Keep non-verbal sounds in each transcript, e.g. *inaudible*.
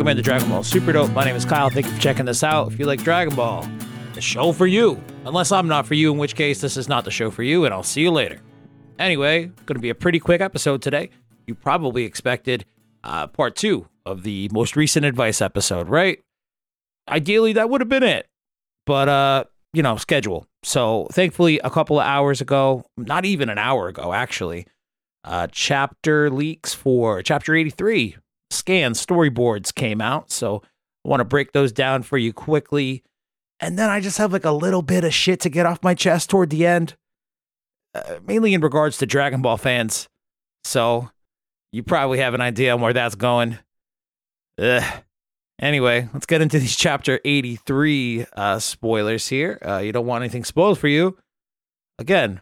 Welcome into Dragon Ball Super Dope. My name is Kyle. Thank you for checking this out. If you like Dragon Ball, the show for you. Unless I'm not for you, in which case this is not the show for you, and I'll see you later. Anyway, going to be a pretty quick episode today. You probably expected uh, part two of the most recent advice episode, right? Ideally, that would have been it, but uh, you know, schedule. So thankfully, a couple of hours ago, not even an hour ago, actually, uh, chapter leaks for chapter 83 scan storyboards came out. So I want to break those down for you quickly. And then I just have like a little bit of shit to get off my chest toward the end, uh, mainly in regards to Dragon Ball fans. So you probably have an idea on where that's going. Ugh. Anyway, let's get into these chapter 83 uh, spoilers here. Uh, you don't want anything spoiled for you. Again,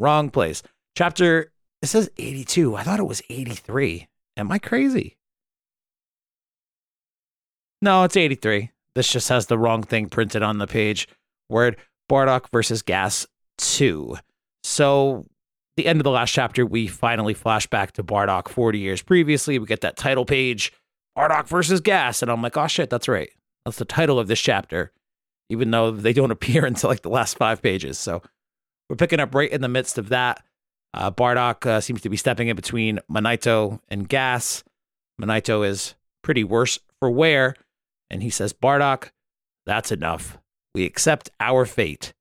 wrong place. Chapter, it says 82. I thought it was 83. Am I crazy? No, it's 83. This just has the wrong thing printed on the page. Word Bardock versus Gas 2. So, the end of the last chapter, we finally flash back to Bardock 40 years previously. We get that title page, Bardock versus Gas. And I'm like, oh shit, that's right. That's the title of this chapter, even though they don't *laughs* appear until like the last five pages. So, we're picking up right in the midst of that. Uh, Bardock uh, seems to be stepping in between Monaito and Gas. Monaito is pretty worse for wear, and he says, Bardock, that's enough. We accept our fate.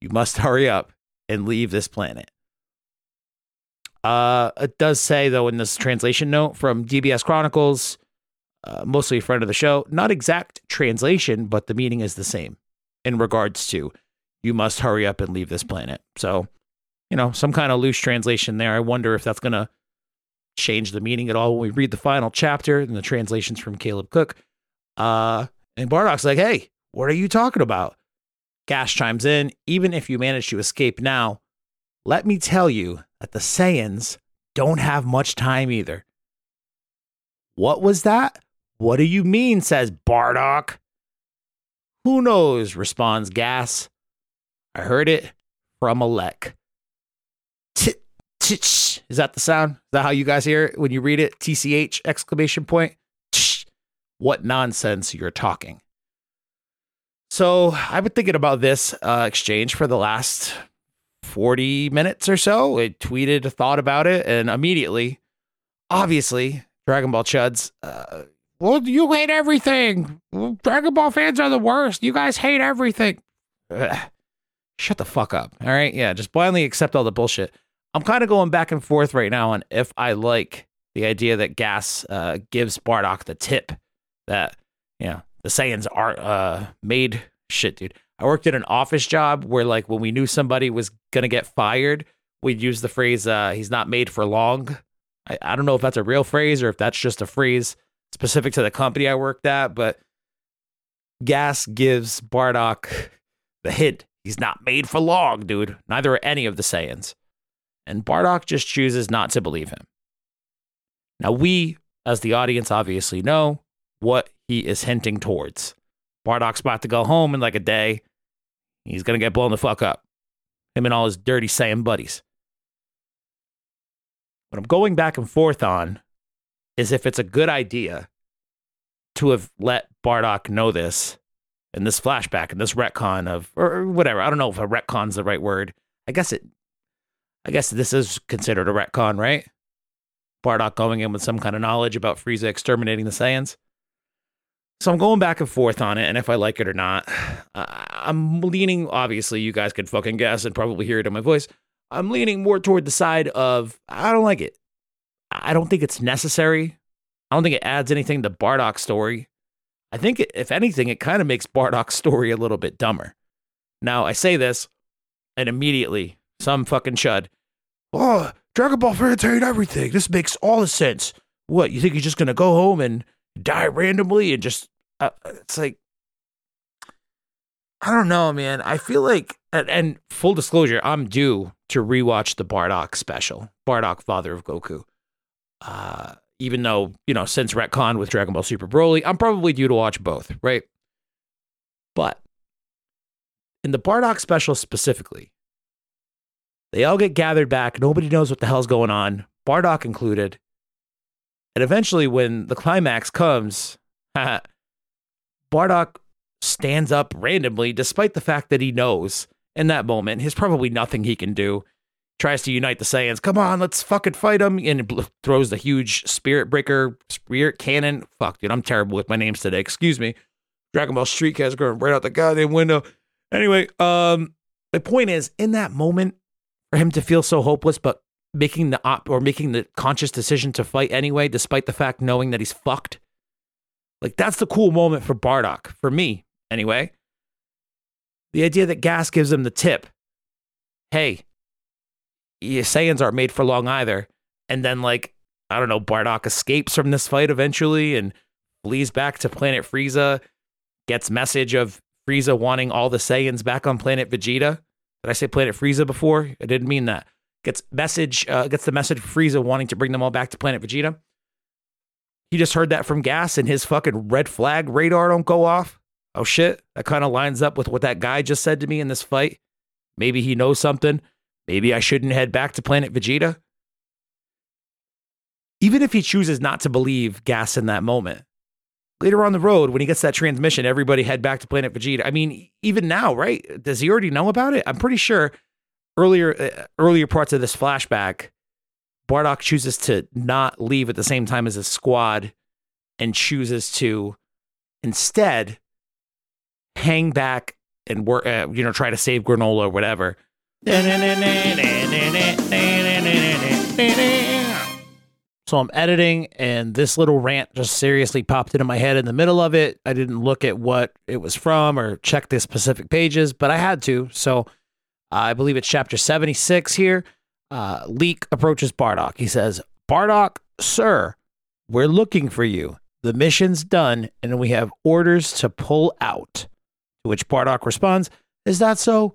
You must *laughs* hurry up and leave this planet. Uh, it does say, though, in this translation note from DBS Chronicles, uh, mostly a friend of the show, not exact translation, but the meaning is the same in regards to you must hurry up and leave this planet. So, you know, some kind of loose translation there. I wonder if that's going to change the meaning at all when we read the final chapter and the translations from Caleb Cook. Uh, and Bardock's like, hey, what are you talking about? Gas chimes in, even if you manage to escape now, let me tell you that the Saiyans don't have much time either. What was that? What do you mean? says Bardock. Who knows? responds Gas. I heard it from Elec. Is that the sound? Is that how you guys hear it when you read it? TCH exclamation point. What nonsense you're talking. So I've been thinking about this uh, exchange for the last 40 minutes or so. I tweeted a thought about it and immediately, obviously, Dragon Ball Chuds, uh, well, you hate everything. Dragon Ball fans are the worst. You guys hate everything. Ugh. Shut the fuck up. All right. Yeah. Just blindly accept all the bullshit. I'm kind of going back and forth right now on if I like the idea that Gas uh, gives Bardock the tip that, you know, the Saiyans are uh, made shit, dude. I worked at an office job where, like, when we knew somebody was to get fired, we'd use the phrase, uh, he's not made for long. I, I don't know if that's a real phrase or if that's just a phrase specific to the company I worked at, but Gas gives Bardock the hint he's not made for long, dude. Neither are any of the Saiyans and Bardock just chooses not to believe him. Now, we, as the audience, obviously know what he is hinting towards. Bardock's about to go home in like a day. He's going to get blown the fuck up. Him and all his dirty Saiyan buddies. What I'm going back and forth on is if it's a good idea to have let Bardock know this in this flashback and this retcon of, or whatever. I don't know if a retcon's the right word. I guess it I guess this is considered a retcon, right? Bardock going in with some kind of knowledge about Frieza exterminating the Saiyans. So I'm going back and forth on it, and if I like it or not, I'm leaning. Obviously, you guys could fucking guess and probably hear it in my voice. I'm leaning more toward the side of I don't like it. I don't think it's necessary. I don't think it adds anything to Bardock's story. I think, it, if anything, it kind of makes Bardock's story a little bit dumber. Now, I say this, and immediately some fucking chud. Oh, Dragon Ball fans hate everything. This makes all the sense. What, you think he's just going to go home and die randomly and just. Uh, it's like. I don't know, man. I feel like. And, and full disclosure, I'm due to rewatch the Bardock special, Bardock, Father of Goku. Uh, even though, you know, since retcon with Dragon Ball Super Broly, I'm probably due to watch both, right? But in the Bardock special specifically, they all get gathered back. Nobody knows what the hell's going on, Bardock included. And eventually, when the climax comes, *laughs* Bardock stands up randomly, despite the fact that he knows in that moment there's probably nothing he can do. Tries to unite the Saiyans. Come on, let's fucking fight him. And throws the huge spirit breaker, spirit cannon. Fuck, dude, I'm terrible with my names today. Excuse me. Dragon Ball Street Cat's going right out the goddamn window. Anyway, um, the point is, in that moment, for him to feel so hopeless, but making the op or making the conscious decision to fight anyway, despite the fact knowing that he's fucked. Like that's the cool moment for Bardock, for me anyway. The idea that Gas gives him the tip, hey, Saiyans aren't made for long either, and then like I don't know, Bardock escapes from this fight eventually and flees back to planet Frieza, gets message of Frieza wanting all the Saiyans back on planet Vegeta. Did I say planet Frieza before? I didn't mean that gets message uh, gets the message Frieza wanting to bring them all back to planet Vegeta. He just heard that from Gas and his fucking red flag radar don't go off. Oh shit, that kind of lines up with what that guy just said to me in this fight. Maybe he knows something. Maybe I shouldn't head back to planet Vegeta. Even if he chooses not to believe Gas in that moment, later on the road when he gets that transmission, everybody head back to planet Vegeta. I mean, even now, right? Does he already know about it? I'm pretty sure earlier uh, earlier parts of this flashback, Bardock chooses to not leave at the same time as his squad and chooses to instead hang back and work, uh, you know, try to save Granola or whatever. So I'm editing, and this little rant just seriously popped into my head in the middle of it. I didn't look at what it was from or check the specific pages, but I had to. So I believe it's chapter 76 here. Uh, Leek approaches Bardock. He says, Bardock, sir, we're looking for you. The mission's done, and we have orders to pull out. To which Bardock responds, Is that so?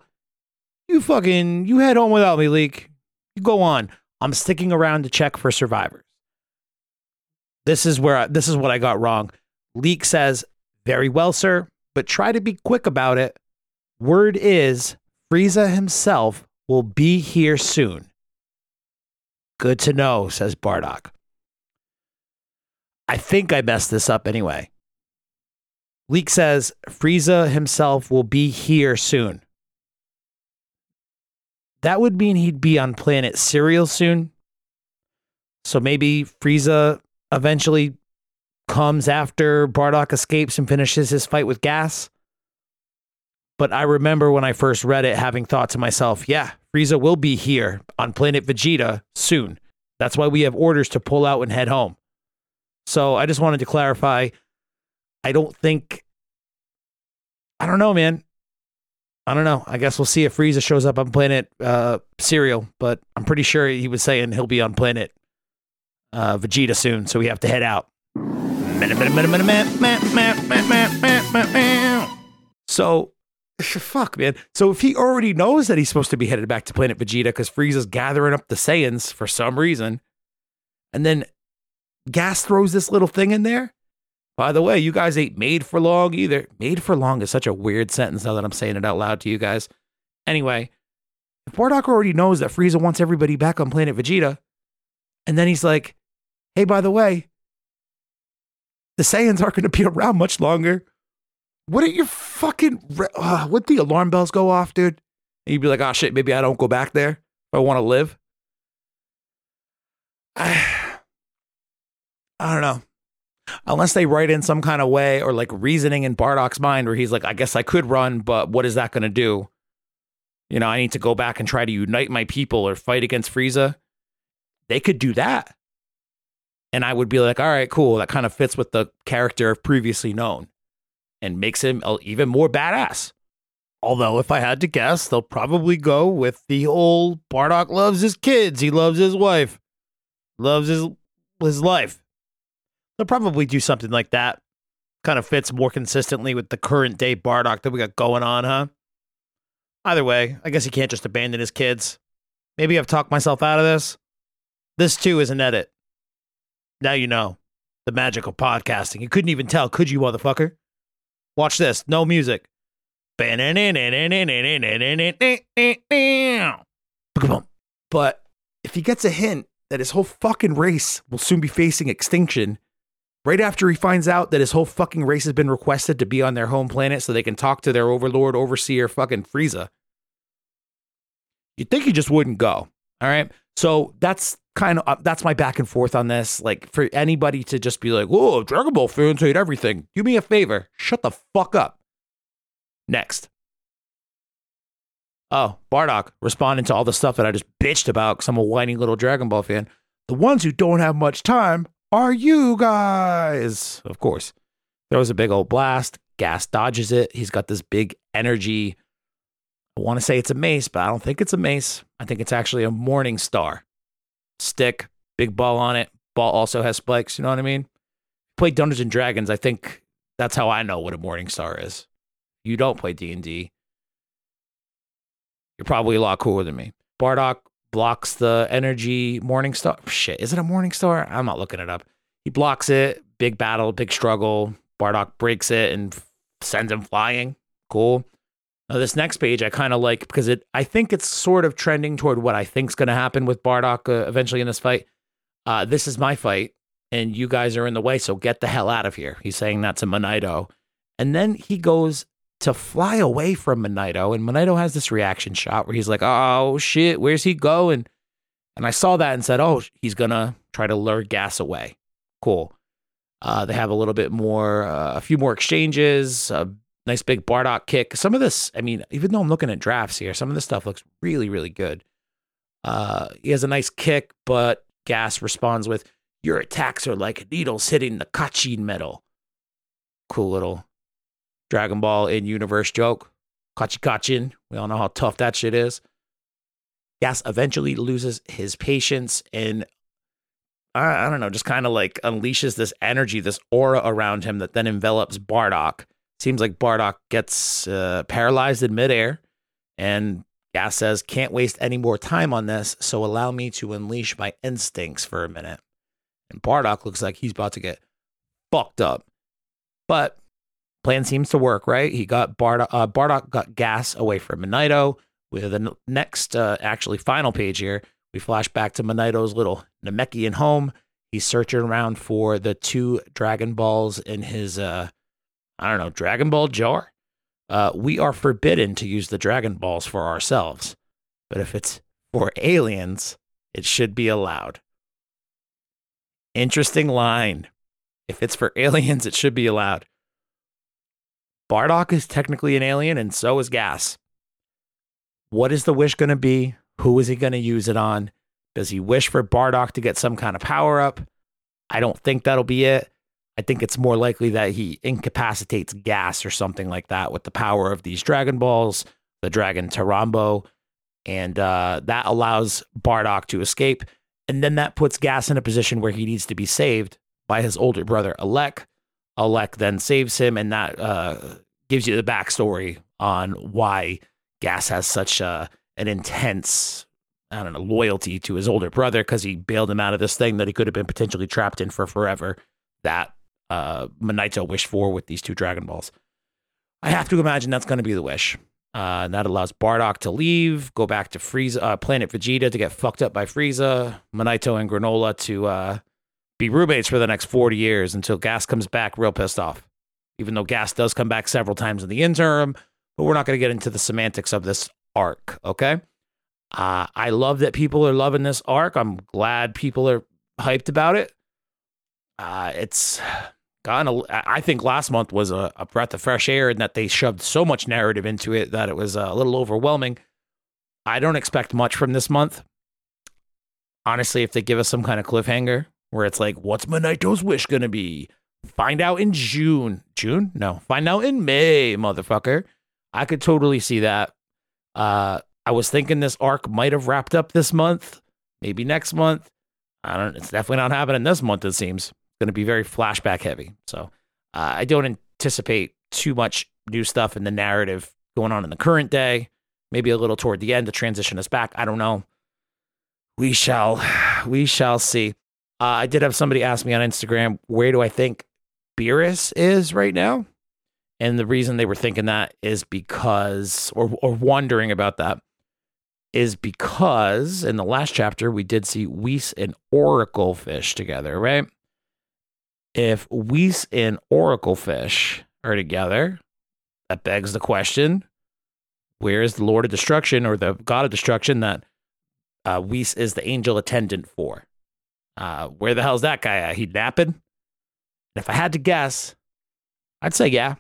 You fucking, you head home without me, Leek. You go on. I'm sticking around to check for survivors. This is where I, this is what I got wrong. Leek says, "Very well, sir, but try to be quick about it." Word is Frieza himself will be here soon. Good to know, says Bardock. I think I messed this up anyway. Leek says Frieza himself will be here soon. That would mean he'd be on planet Cereal soon. So maybe Frieza eventually comes after Bardock escapes and finishes his fight with Gas. But I remember when I first read it having thought to myself, yeah, Frieza will be here on planet Vegeta soon. That's why we have orders to pull out and head home. So I just wanted to clarify. I don't think. I don't know, man. I don't know. I guess we'll see if Frieza shows up on planet uh, Cereal, but I'm pretty sure he was saying he'll be on planet uh, Vegeta soon, so we have to head out. So Fuck, man. So if he already knows that he's supposed to be headed back to planet Vegeta because Frieza's gathering up the Saiyans for some reason, and then Gas throws this little thing in there. By the way, you guys ain't made for long either. Made for long is such a weird sentence now that I'm saying it out loud to you guys. Anyway, if Bardock already knows that Frieza wants everybody back on planet Vegeta, and then he's like, hey, by the way, the Saiyans aren't going to be *laughs* around much longer. Wouldn't your fucking uh, would the alarm bells go off, dude? And you'd be like, oh shit, maybe I don't go back there if I want to live. I, I don't know. Unless they write in some kind of way or like reasoning in Bardock's mind where he's like, I guess I could run, but what is that going to do? You know, I need to go back and try to unite my people or fight against Frieza. They could do that. And I would be like, all right, cool. That kind of fits with the character previously known and makes him even more badass. Although, if I had to guess, they'll probably go with the old Bardock loves his kids, he loves his wife, loves his his life. They'll probably do something like that. Kind of fits more consistently with the current day Bardock that we got going on, huh? Either way, I guess he can't just abandon his kids. Maybe I've talked myself out of this. This too is an edit. Now you know. The magical podcasting. You couldn't even tell, could you, motherfucker? Watch this. No music. But if he gets a hint that his whole fucking race will soon be facing extinction. Right after he finds out that his whole fucking race has been requested to be on their home planet so they can talk to their overlord, overseer, fucking Frieza. You'd think he just wouldn't go. All right. So that's kind of uh, that's my back and forth on this. Like for anybody to just be like, "Whoa, Dragon Ball fans hate everything." Do me a favor, shut the fuck up. Next. Oh, Bardock responding to all the stuff that I just bitched about because I'm a whiny little Dragon Ball fan. The ones who don't have much time are you guys. Of course. Throws a big old blast. Gas dodges it. He's got this big energy. I want to say it's a mace, but I don't think it's a mace. I think it's actually a morning star. Stick, big ball on it. Ball also has spikes. You know what I mean? Play Dungeons and Dragons. I think that's how I know what a morning star is. You don't play D and D you're probably a lot cooler than me. Bardock blocks the energy Morning Star. Shit, is it a Morning Star? I'm not looking it up. He blocks it. Big battle, big struggle. Bardock breaks it and sends him flying. Cool. Now, this next page I kind of like because it. I think it's sort of trending toward what I think's going to happen with Bardock uh, eventually in this fight. Uh, this is my fight, and you guys are in the way, so get the hell out of here. He's saying that to Monaito, and then he goes to fly away from Monaito. And Monaito has this reaction shot where he's like, oh shit, where's he going? And I saw that and said, oh, he's going to try to lure gas away. Cool. Uh, they have a little bit more, uh, a few more exchanges, a nice big Bardock kick. Some of this, I mean, even though I'm looking at drafts here, some of this stuff looks really, really good. Uh, he has a nice kick, but Gas responds with, Your attacks are like needles hitting the Kachin metal. Cool little Dragon Ball in universe joke. Kachikachin. We all know how tough that shit is. Gas eventually loses his patience and I, I don't know, just kind of like unleashes this energy, this aura around him that then envelops Bardock. Seems like Bardock gets uh, paralyzed in midair, and Gas says, Can't waste any more time on this, so allow me to unleash my instincts for a minute. And Bardock looks like he's about to get fucked up. But Plan seems to work, right? He got Bardock, uh, Bardock got gas away from Monaito. With the next, uh, actually, final page here, we flash back to Monaito's little Namekian home. He's searching around for the two Dragon Balls in his, uh, I don't know, Dragon Ball jar. Uh, we are forbidden to use the Dragon Balls for ourselves, but if it's for aliens, it should be allowed. Interesting line. If it's for aliens, it should be allowed. Bardock is technically an alien, and so is Gas. What is the wish going to be? Who is he going to use it on? Does he wish for Bardock to get some kind of power up? I don't think that'll be it. I think it's more likely that he incapacitates Gas or something like that with the power of these Dragon Balls, the Dragon Toronbo, and uh, that allows Bardock to escape. And then that puts Gas in a position where he needs to be saved by his older brother, Elec, Elec then saves him, and that uh, gives you the backstory on why Gas has such a, an intense, I don't know, loyalty to his older brother because he bailed him out of this thing that he could have been potentially trapped in for forever. That uh, Monaito wished for with these two Dragon Balls. I have to imagine that's going to be the wish. Uh, and that allows Bardock to leave, go back to Frieza, uh, Planet Vegeta to get fucked up by Frieza, Monaito and Granola to uh, be roommates for the next 40 years until Gas comes back real pissed off. Even though Gas does come back several times in the interim, but we're not going to get into the semantics of this arc, okay? Uh, I love that people are loving this arc. I'm glad people are hyped about it. Uh, it's gone. A, I think last month was a, a, breath of fresh air in that they shoved so much narrative into it that it was a little overwhelming. I don't expect much from this month. Honestly, if they give us some kind of cliffhanger, where it's like, what's Monaito's wish gonna be? Find out in June. June? No, find out in May, motherfucker. I could totally see that. Uh, I was thinking this arc might have wrapped up this month, maybe next month. I don't. It's definitely not happening this month. It seems going to be very flashback heavy. So uh, I don't anticipate too much new stuff in the narrative going on in the current day. Maybe a little toward the end to transition us back. I don't know. We shall, we shall see. Uh, I did have somebody ask me on Instagram, where do I think Beerus is right now? And the reason they were thinking that is because, or, or wondering about that, is because in the last chapter we did see Whis and Oracle fish together, right? If Whis and Oracle fish are together, that begs the question where is the Lord of Destruction or the God of Destruction that uh, is the angel attendant for? Uh, where the hell's that guy at? He napping? If I had to guess, I'd say yeah.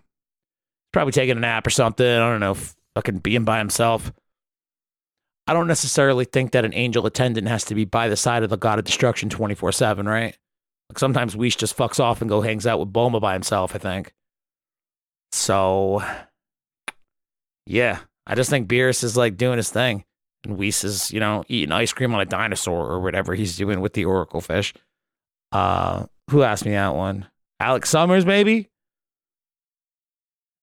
Probably taking a nap or something. I don't know, fucking being by himself. I don't necessarily think that an angel attendant has to be by the side of the god of destruction 24 7, right? Like sometimes Whis just fucks off and go hangs out with Bulma by himself, I think. So, yeah, I just think Beerus is like doing his thing. And Whis is, you know, eating ice cream on a dinosaur or whatever he's doing with the Oracle fish. Uh, who asked me that one? Alex Summers, maybe?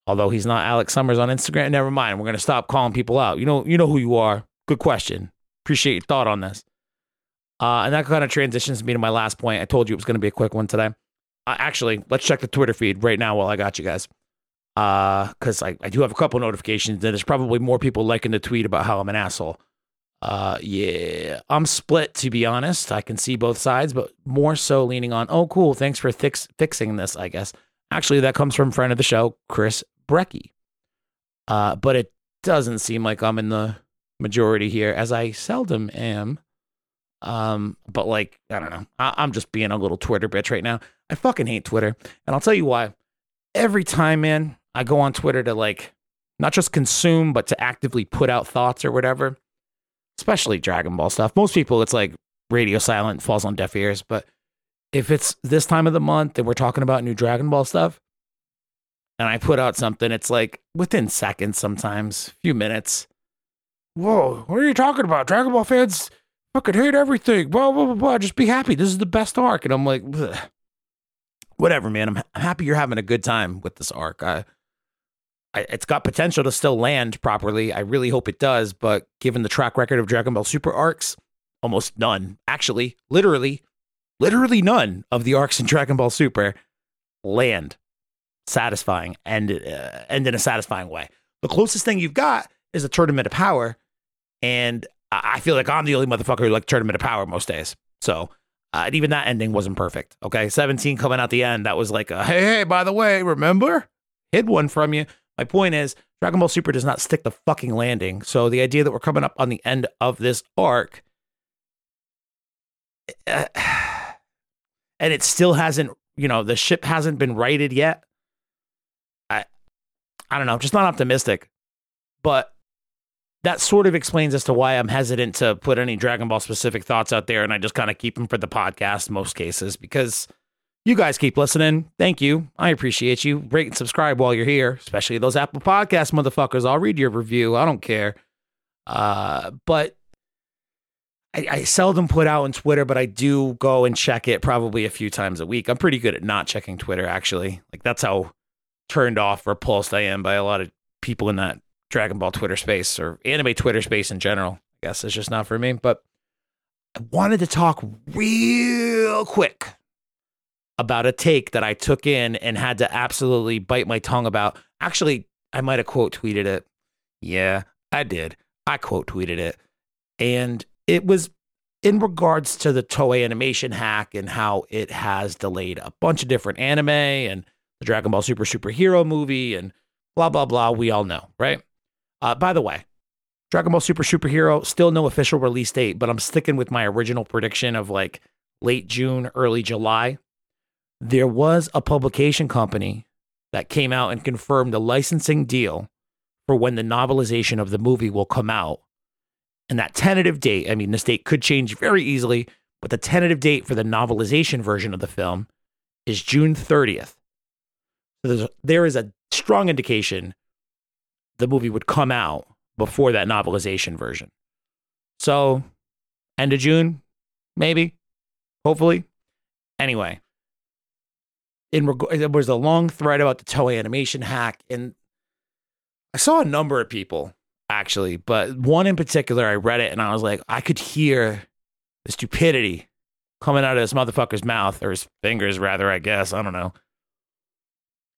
Although he's not Alex Summers on Instagram. Never mind. We're gonna stop calling people out. You know, you know who you are. Good question. Appreciate your thought on this. Uh, and that kind of transitions me to my last point. I told you it was going to be a quick one today. Uh, actually, let's check the Twitter feed right now while I got you guys. Because uh, I, I do have a couple notifications, and there's probably more people liking the tweet about how I'm an asshole. Uh, yeah, I'm split to be honest. I can see both sides, but more so leaning on, oh, cool. Thanks for fix- fixing this, I guess. Actually, that comes from friend of the show, Chris Brecky. Uh, but it doesn't seem like I'm in the majority here, as I seldom am. Um, but like, I don't know. I- am just being a little Twitter bitch right now. I fucking hate Twitter. And I'll tell you why. Every time, man, I go on Twitter to like not just consume, but to actively put out thoughts or whatever, especially Dragon Ball stuff. Most people, it's like radio silent, falls on deaf ears. But if it's this time of the month and we're talking about new Dragon Ball stuff, and I put out something, it's like within seconds sometimes, a few minutes whoa, what are you talking about? Dragon Ball fans fucking hate everything. Blah, blah, blah, blah. Just be happy. This is the best arc. And I'm like, Ugh. whatever, man. I'm, I'm happy you're having a good time with this arc. I, I, it's got potential to still land properly. I really hope it does. But given the track record of Dragon Ball Super arcs, almost none. Actually, literally, literally none of the arcs in Dragon Ball Super land satisfying and uh, end in a satisfying way. The closest thing you've got is a tournament of power, and I feel like I'm the only motherfucker who like tournament of power most days. So uh, even that ending wasn't perfect. Okay, 17 coming out the end, that was like, a, hey, hey, by the way, remember, hid one from you. My point is, Dragon Ball Super does not stick the fucking landing. So the idea that we're coming up on the end of this arc, uh, *sighs* and it still hasn't, you know, the ship hasn't been righted yet. I, I don't know, just not optimistic. But that sort of explains as to why I'm hesitant to put any Dragon Ball specific thoughts out there, and I just kind of keep them for the podcast most cases because you guys keep listening. Thank you. I appreciate you. Rate and subscribe while you're here, especially those Apple Podcast motherfuckers. I'll read your review. I don't care. Uh, but I, I seldom put out on Twitter, but I do go and check it probably a few times a week. I'm pretty good at not checking Twitter, actually. Like that's how turned off, repulsed I am by a lot of people in that Dragon Ball Twitter space or anime Twitter space in general. I guess it's just not for me. But I wanted to talk real quick about a take that I took in and had to absolutely bite my tongue about. Actually, I might have quote tweeted it. Yeah, I did. I quote tweeted it. And it was in regards to the Toei animation hack and how it has delayed a bunch of different anime and the Dragon Ball Super Superhero movie and blah, blah, blah. We all know, right? Uh, by the way, Dragon Ball Super Superhero, still no official release date, but I'm sticking with my original prediction of like late June, early July. There was a publication company that came out and confirmed the licensing deal for when the novelization of the movie will come out. And that tentative date, I mean, this date could change very easily, but the tentative date for the novelization version of the film is June 30th. So there is a strong indication the movie would come out before that novelization version. So, end of June, maybe, hopefully. Anyway, in reg- there was a long thread about the Toei animation hack, and I saw a number of people actually, but one in particular, I read it and I was like, I could hear the stupidity coming out of this motherfucker's mouth or his fingers, rather, I guess. I don't know.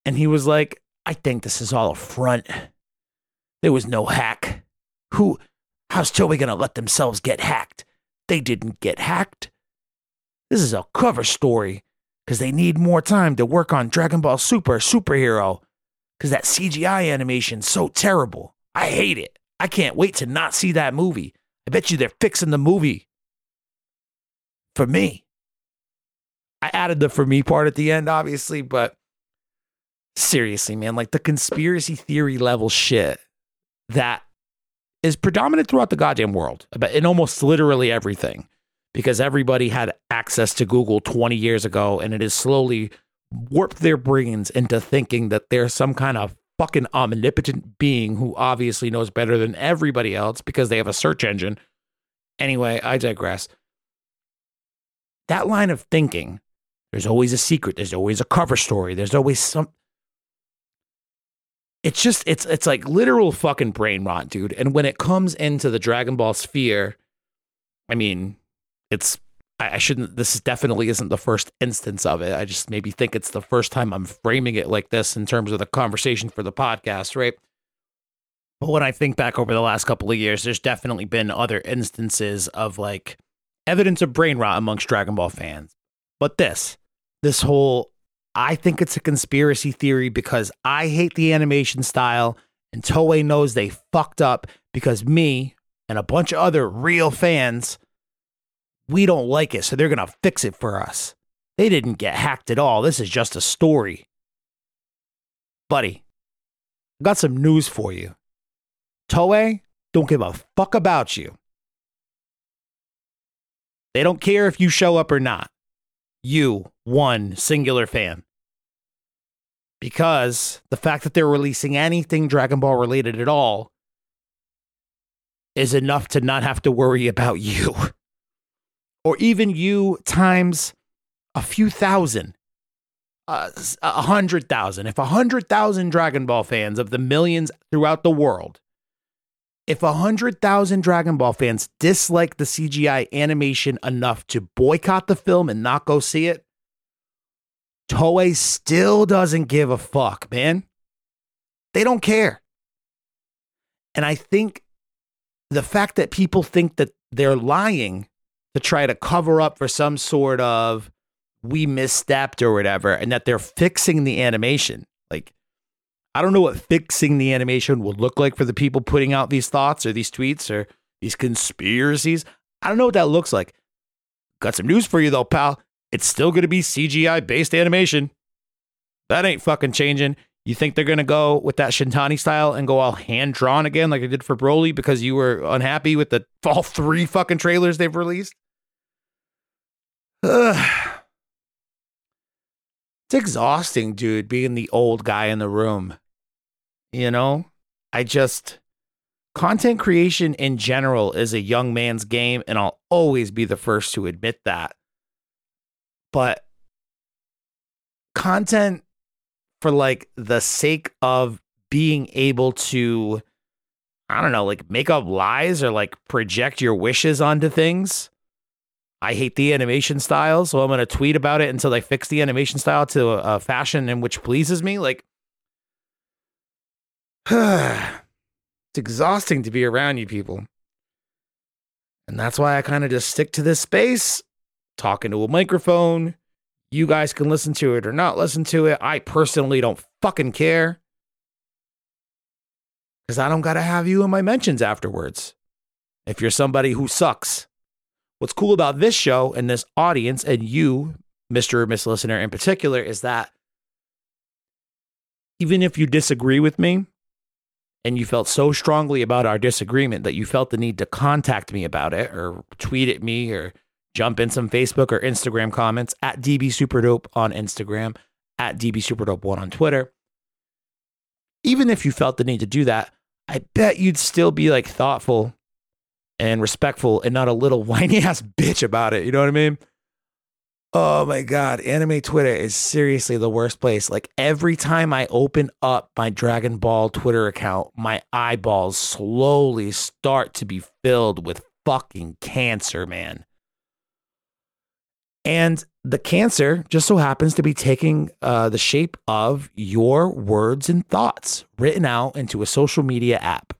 And he was like, I think this is all a front there was no hack. Who How's Toei gonna let themselves get hacked? They didn't get hacked. This is a cover story because they need more time to work on Dragon Ball Super superhero because that CGI animation's so terrible. I hate it. I can't wait to not see that movie. I bet you they're fixing the movie for me. I added the for me part at the end, obviously, but seriously, man, like the conspiracy theory level shit that is predominant throughout the goddamn world, in almost literally everything, because everybody had access to Google 20 years ago, and it has slowly warped their brains into thinking that there's some kind of fucking omnipotent being who obviously knows better than everybody else because they have a search engine. Anyway, I digress. That line of thinking, there's always a secret, there's always a cover story, there's always some it's just it's it's like literal fucking brain rot, dude. And when it comes into the Dragon Ball sphere, I mean, it's I, I shouldn't. This definitely isn't the first instance of it. I just maybe think it's the first time I'm framing it like this in terms of the conversation for the podcast, right? But when I think back over the last couple of years, there's definitely been other instances of like evidence of brain rot amongst Dragon Ball fans. But this, this whole I think it's a conspiracy theory because I hate the animation style and Toei knows they fucked up because me and a bunch of other real fans, we don't like it. So they're to fix it for us. They didn't get hacked at all. This is just a story. Buddy, I got some news for you. Toei don't give a fuck about you. They don't care if you show up or not you, one singular fan. Because the fact that they're releasing anything Dragon Ball related at all is enough to not have to worry about *laughs* you. Or even you times a few thousand, uh, a hundred thousand. If a hundred thousand Dragon Ball fans of the millions throughout the world if 100,000 Dragon Ball fans dislike the CGI animation enough to boycott the film and not go see it, Toei still doesn't give a fuck, man. They don't care. And I think the fact that people think that they're lying to try to cover up for some sort of we misstepped or whatever, and that they're fixing the animation. Like, I don't know what fixing the animation would look like for the people putting out these thoughts or these tweets or these conspiracies. I don't know what that looks like. Got some news for you though, pal. It's still going to be CGI based animation. That ain't fucking changing. You think they're going to go with that Shintani style and go all hand drawn again like they did for Broly because you were unhappy with the *laughs* all three fucking trailers they've released? Ugh. *sighs* It's exhausting, dude, being the old guy in the room. You know, I just, content creation in general is a young man's game, and I'll always be the first to admit that. But content for like the sake of being able to, I don't know, like make up lies or like project your wishes onto things. I hate the animation style, so I'm going to tweet about it until they fix the animation style to a, a fashion in which pleases me. Like, *sighs* it's exhausting to be around you people. And that's why I kind of just stick to this space, talking to a microphone. You guys can listen to it or not listen to it. I personally don't fucking care. Because I don't got to have you in my mentions afterwards. If you're somebody who sucks. What's cool about this show and this audience and you, Mr. or Miss Listener in particular, is that even if you disagree with me, and you felt so strongly about our disagreement that you felt the need to contact me about it or tweet at me or jump in some Facebook or Instagram comments at DB Superdope on Instagram, at DB Superdope1 on Twitter. Even if you felt the need to do that, I bet you'd still be like thoughtful and respectful and not a little *laughs* whiny ass bitch about it. You know what I mean? Oh my God. Anime Twitter is seriously the worst place. Like every time I open up my Dragon Ball Twitter account, my eyeballs slowly start to be filled with fucking cancer, man. And the cancer just so happens to be taking uh, the shape of your words and thoughts written out into a social media app.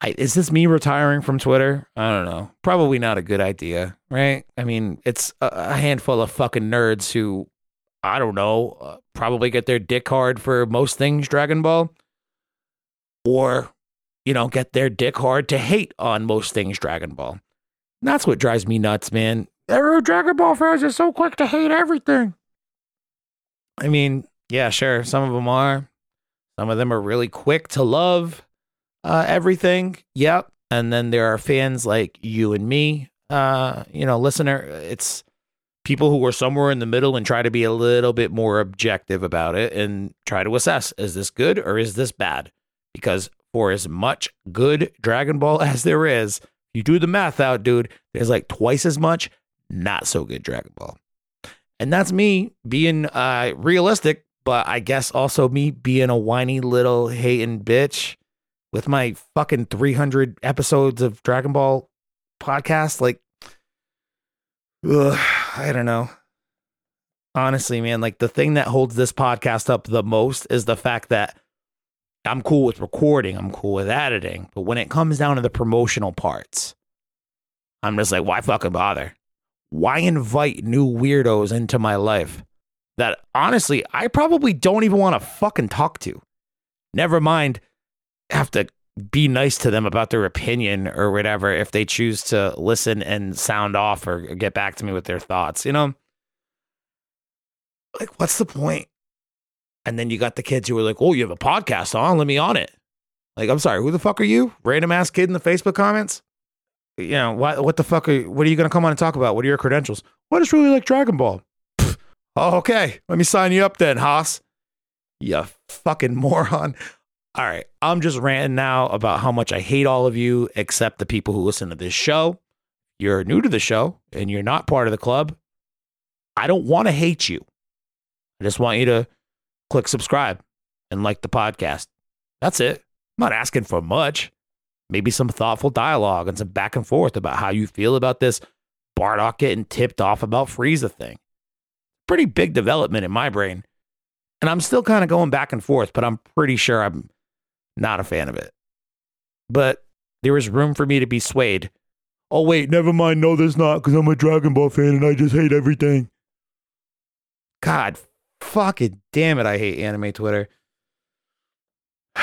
I, is this me retiring from Twitter? I don't know. Probably not a good idea, right? I mean, it's a, a handful of fucking nerds who, I don't know, uh, probably get their dick hard for most things Dragon Ball, or, you know, get their dick hard to hate on most things Dragon Ball. And that's what drives me nuts, man. Every Dragon Ball fans are so quick to hate everything. I mean, yeah, sure. Some of them are. Some of them are really quick to love uh, everything. Yep. And then there are fans like you and me, uh, you know, listener. It's people who are somewhere in the middle and try to be a little bit more objective about it and try to assess is this good or is this bad? Because for as much good Dragon Ball *laughs* as there is, you do the math out, dude, there's like twice as much not so good Dragon Ball. And that's me being uh, realistic, but I guess also me being a whiny little hating bitch with my fucking 300 episodes of Dragon Ball podcast. Like, ugh, I don't know. Honestly, man, like the thing that holds this podcast up the most is the fact that I'm cool with recording, I'm cool with editing, but when it comes down to the promotional parts, I'm just like, why fucking bother? Why invite new weirdos into my life that honestly I probably don't even want to fucking talk to? Never mind have to be nice to them about their opinion or whatever if they choose to listen and sound off or get back to me with their thoughts, you know? Like, what's the point? And then you got the kids who were like, oh, you have a podcast on, let me on it. Like, I'm sorry, who the fuck are you? Random ass kid in the Facebook comments? You know, what, what the fuck are, you, what are you going to come on and talk about? What are your credentials? What is really like Dragon Ball? *laughs* oh, okay. Let me sign you up then, Haas. You fucking moron. All right. I'm just ranting now about how much I hate all of you except the people who listen to this show. You're new to the show and you're not part of the club. I don't want to hate you. I just want you to click subscribe and like the podcast. That's it. I'm not asking for much. Maybe some thoughtful dialogue and some back and forth about how you feel about this Bardock getting tipped off about Frieza thing. Pretty big development in my brain. And I'm still kind of going back and forth, but I'm pretty sure I'm not a fan of it. But there is room for me to be swayed. Oh, wait, never mind. No, there's not because I'm a Dragon Ball fan and I just hate everything. God fucking damn it. I hate anime Twitter. *sighs*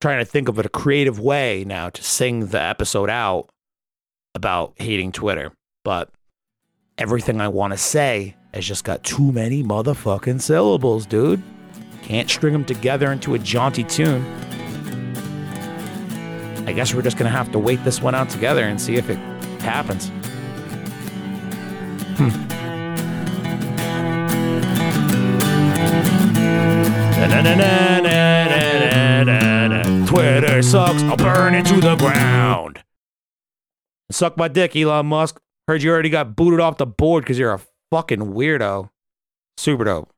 Trying to think of a creative way now to sing the episode out about hating Twitter. But everything I want to say has just got too many motherfucking syllables, dude. Can't string them together into a jaunty tune. I guess we're just going to have to wait this one out together and see if it happens. Hmm. Twitter sucks. I'll burn it to the ground. Suck my dick, Elon Musk. Heard you already got booted off the board because you're a fucking weirdo. Super dope.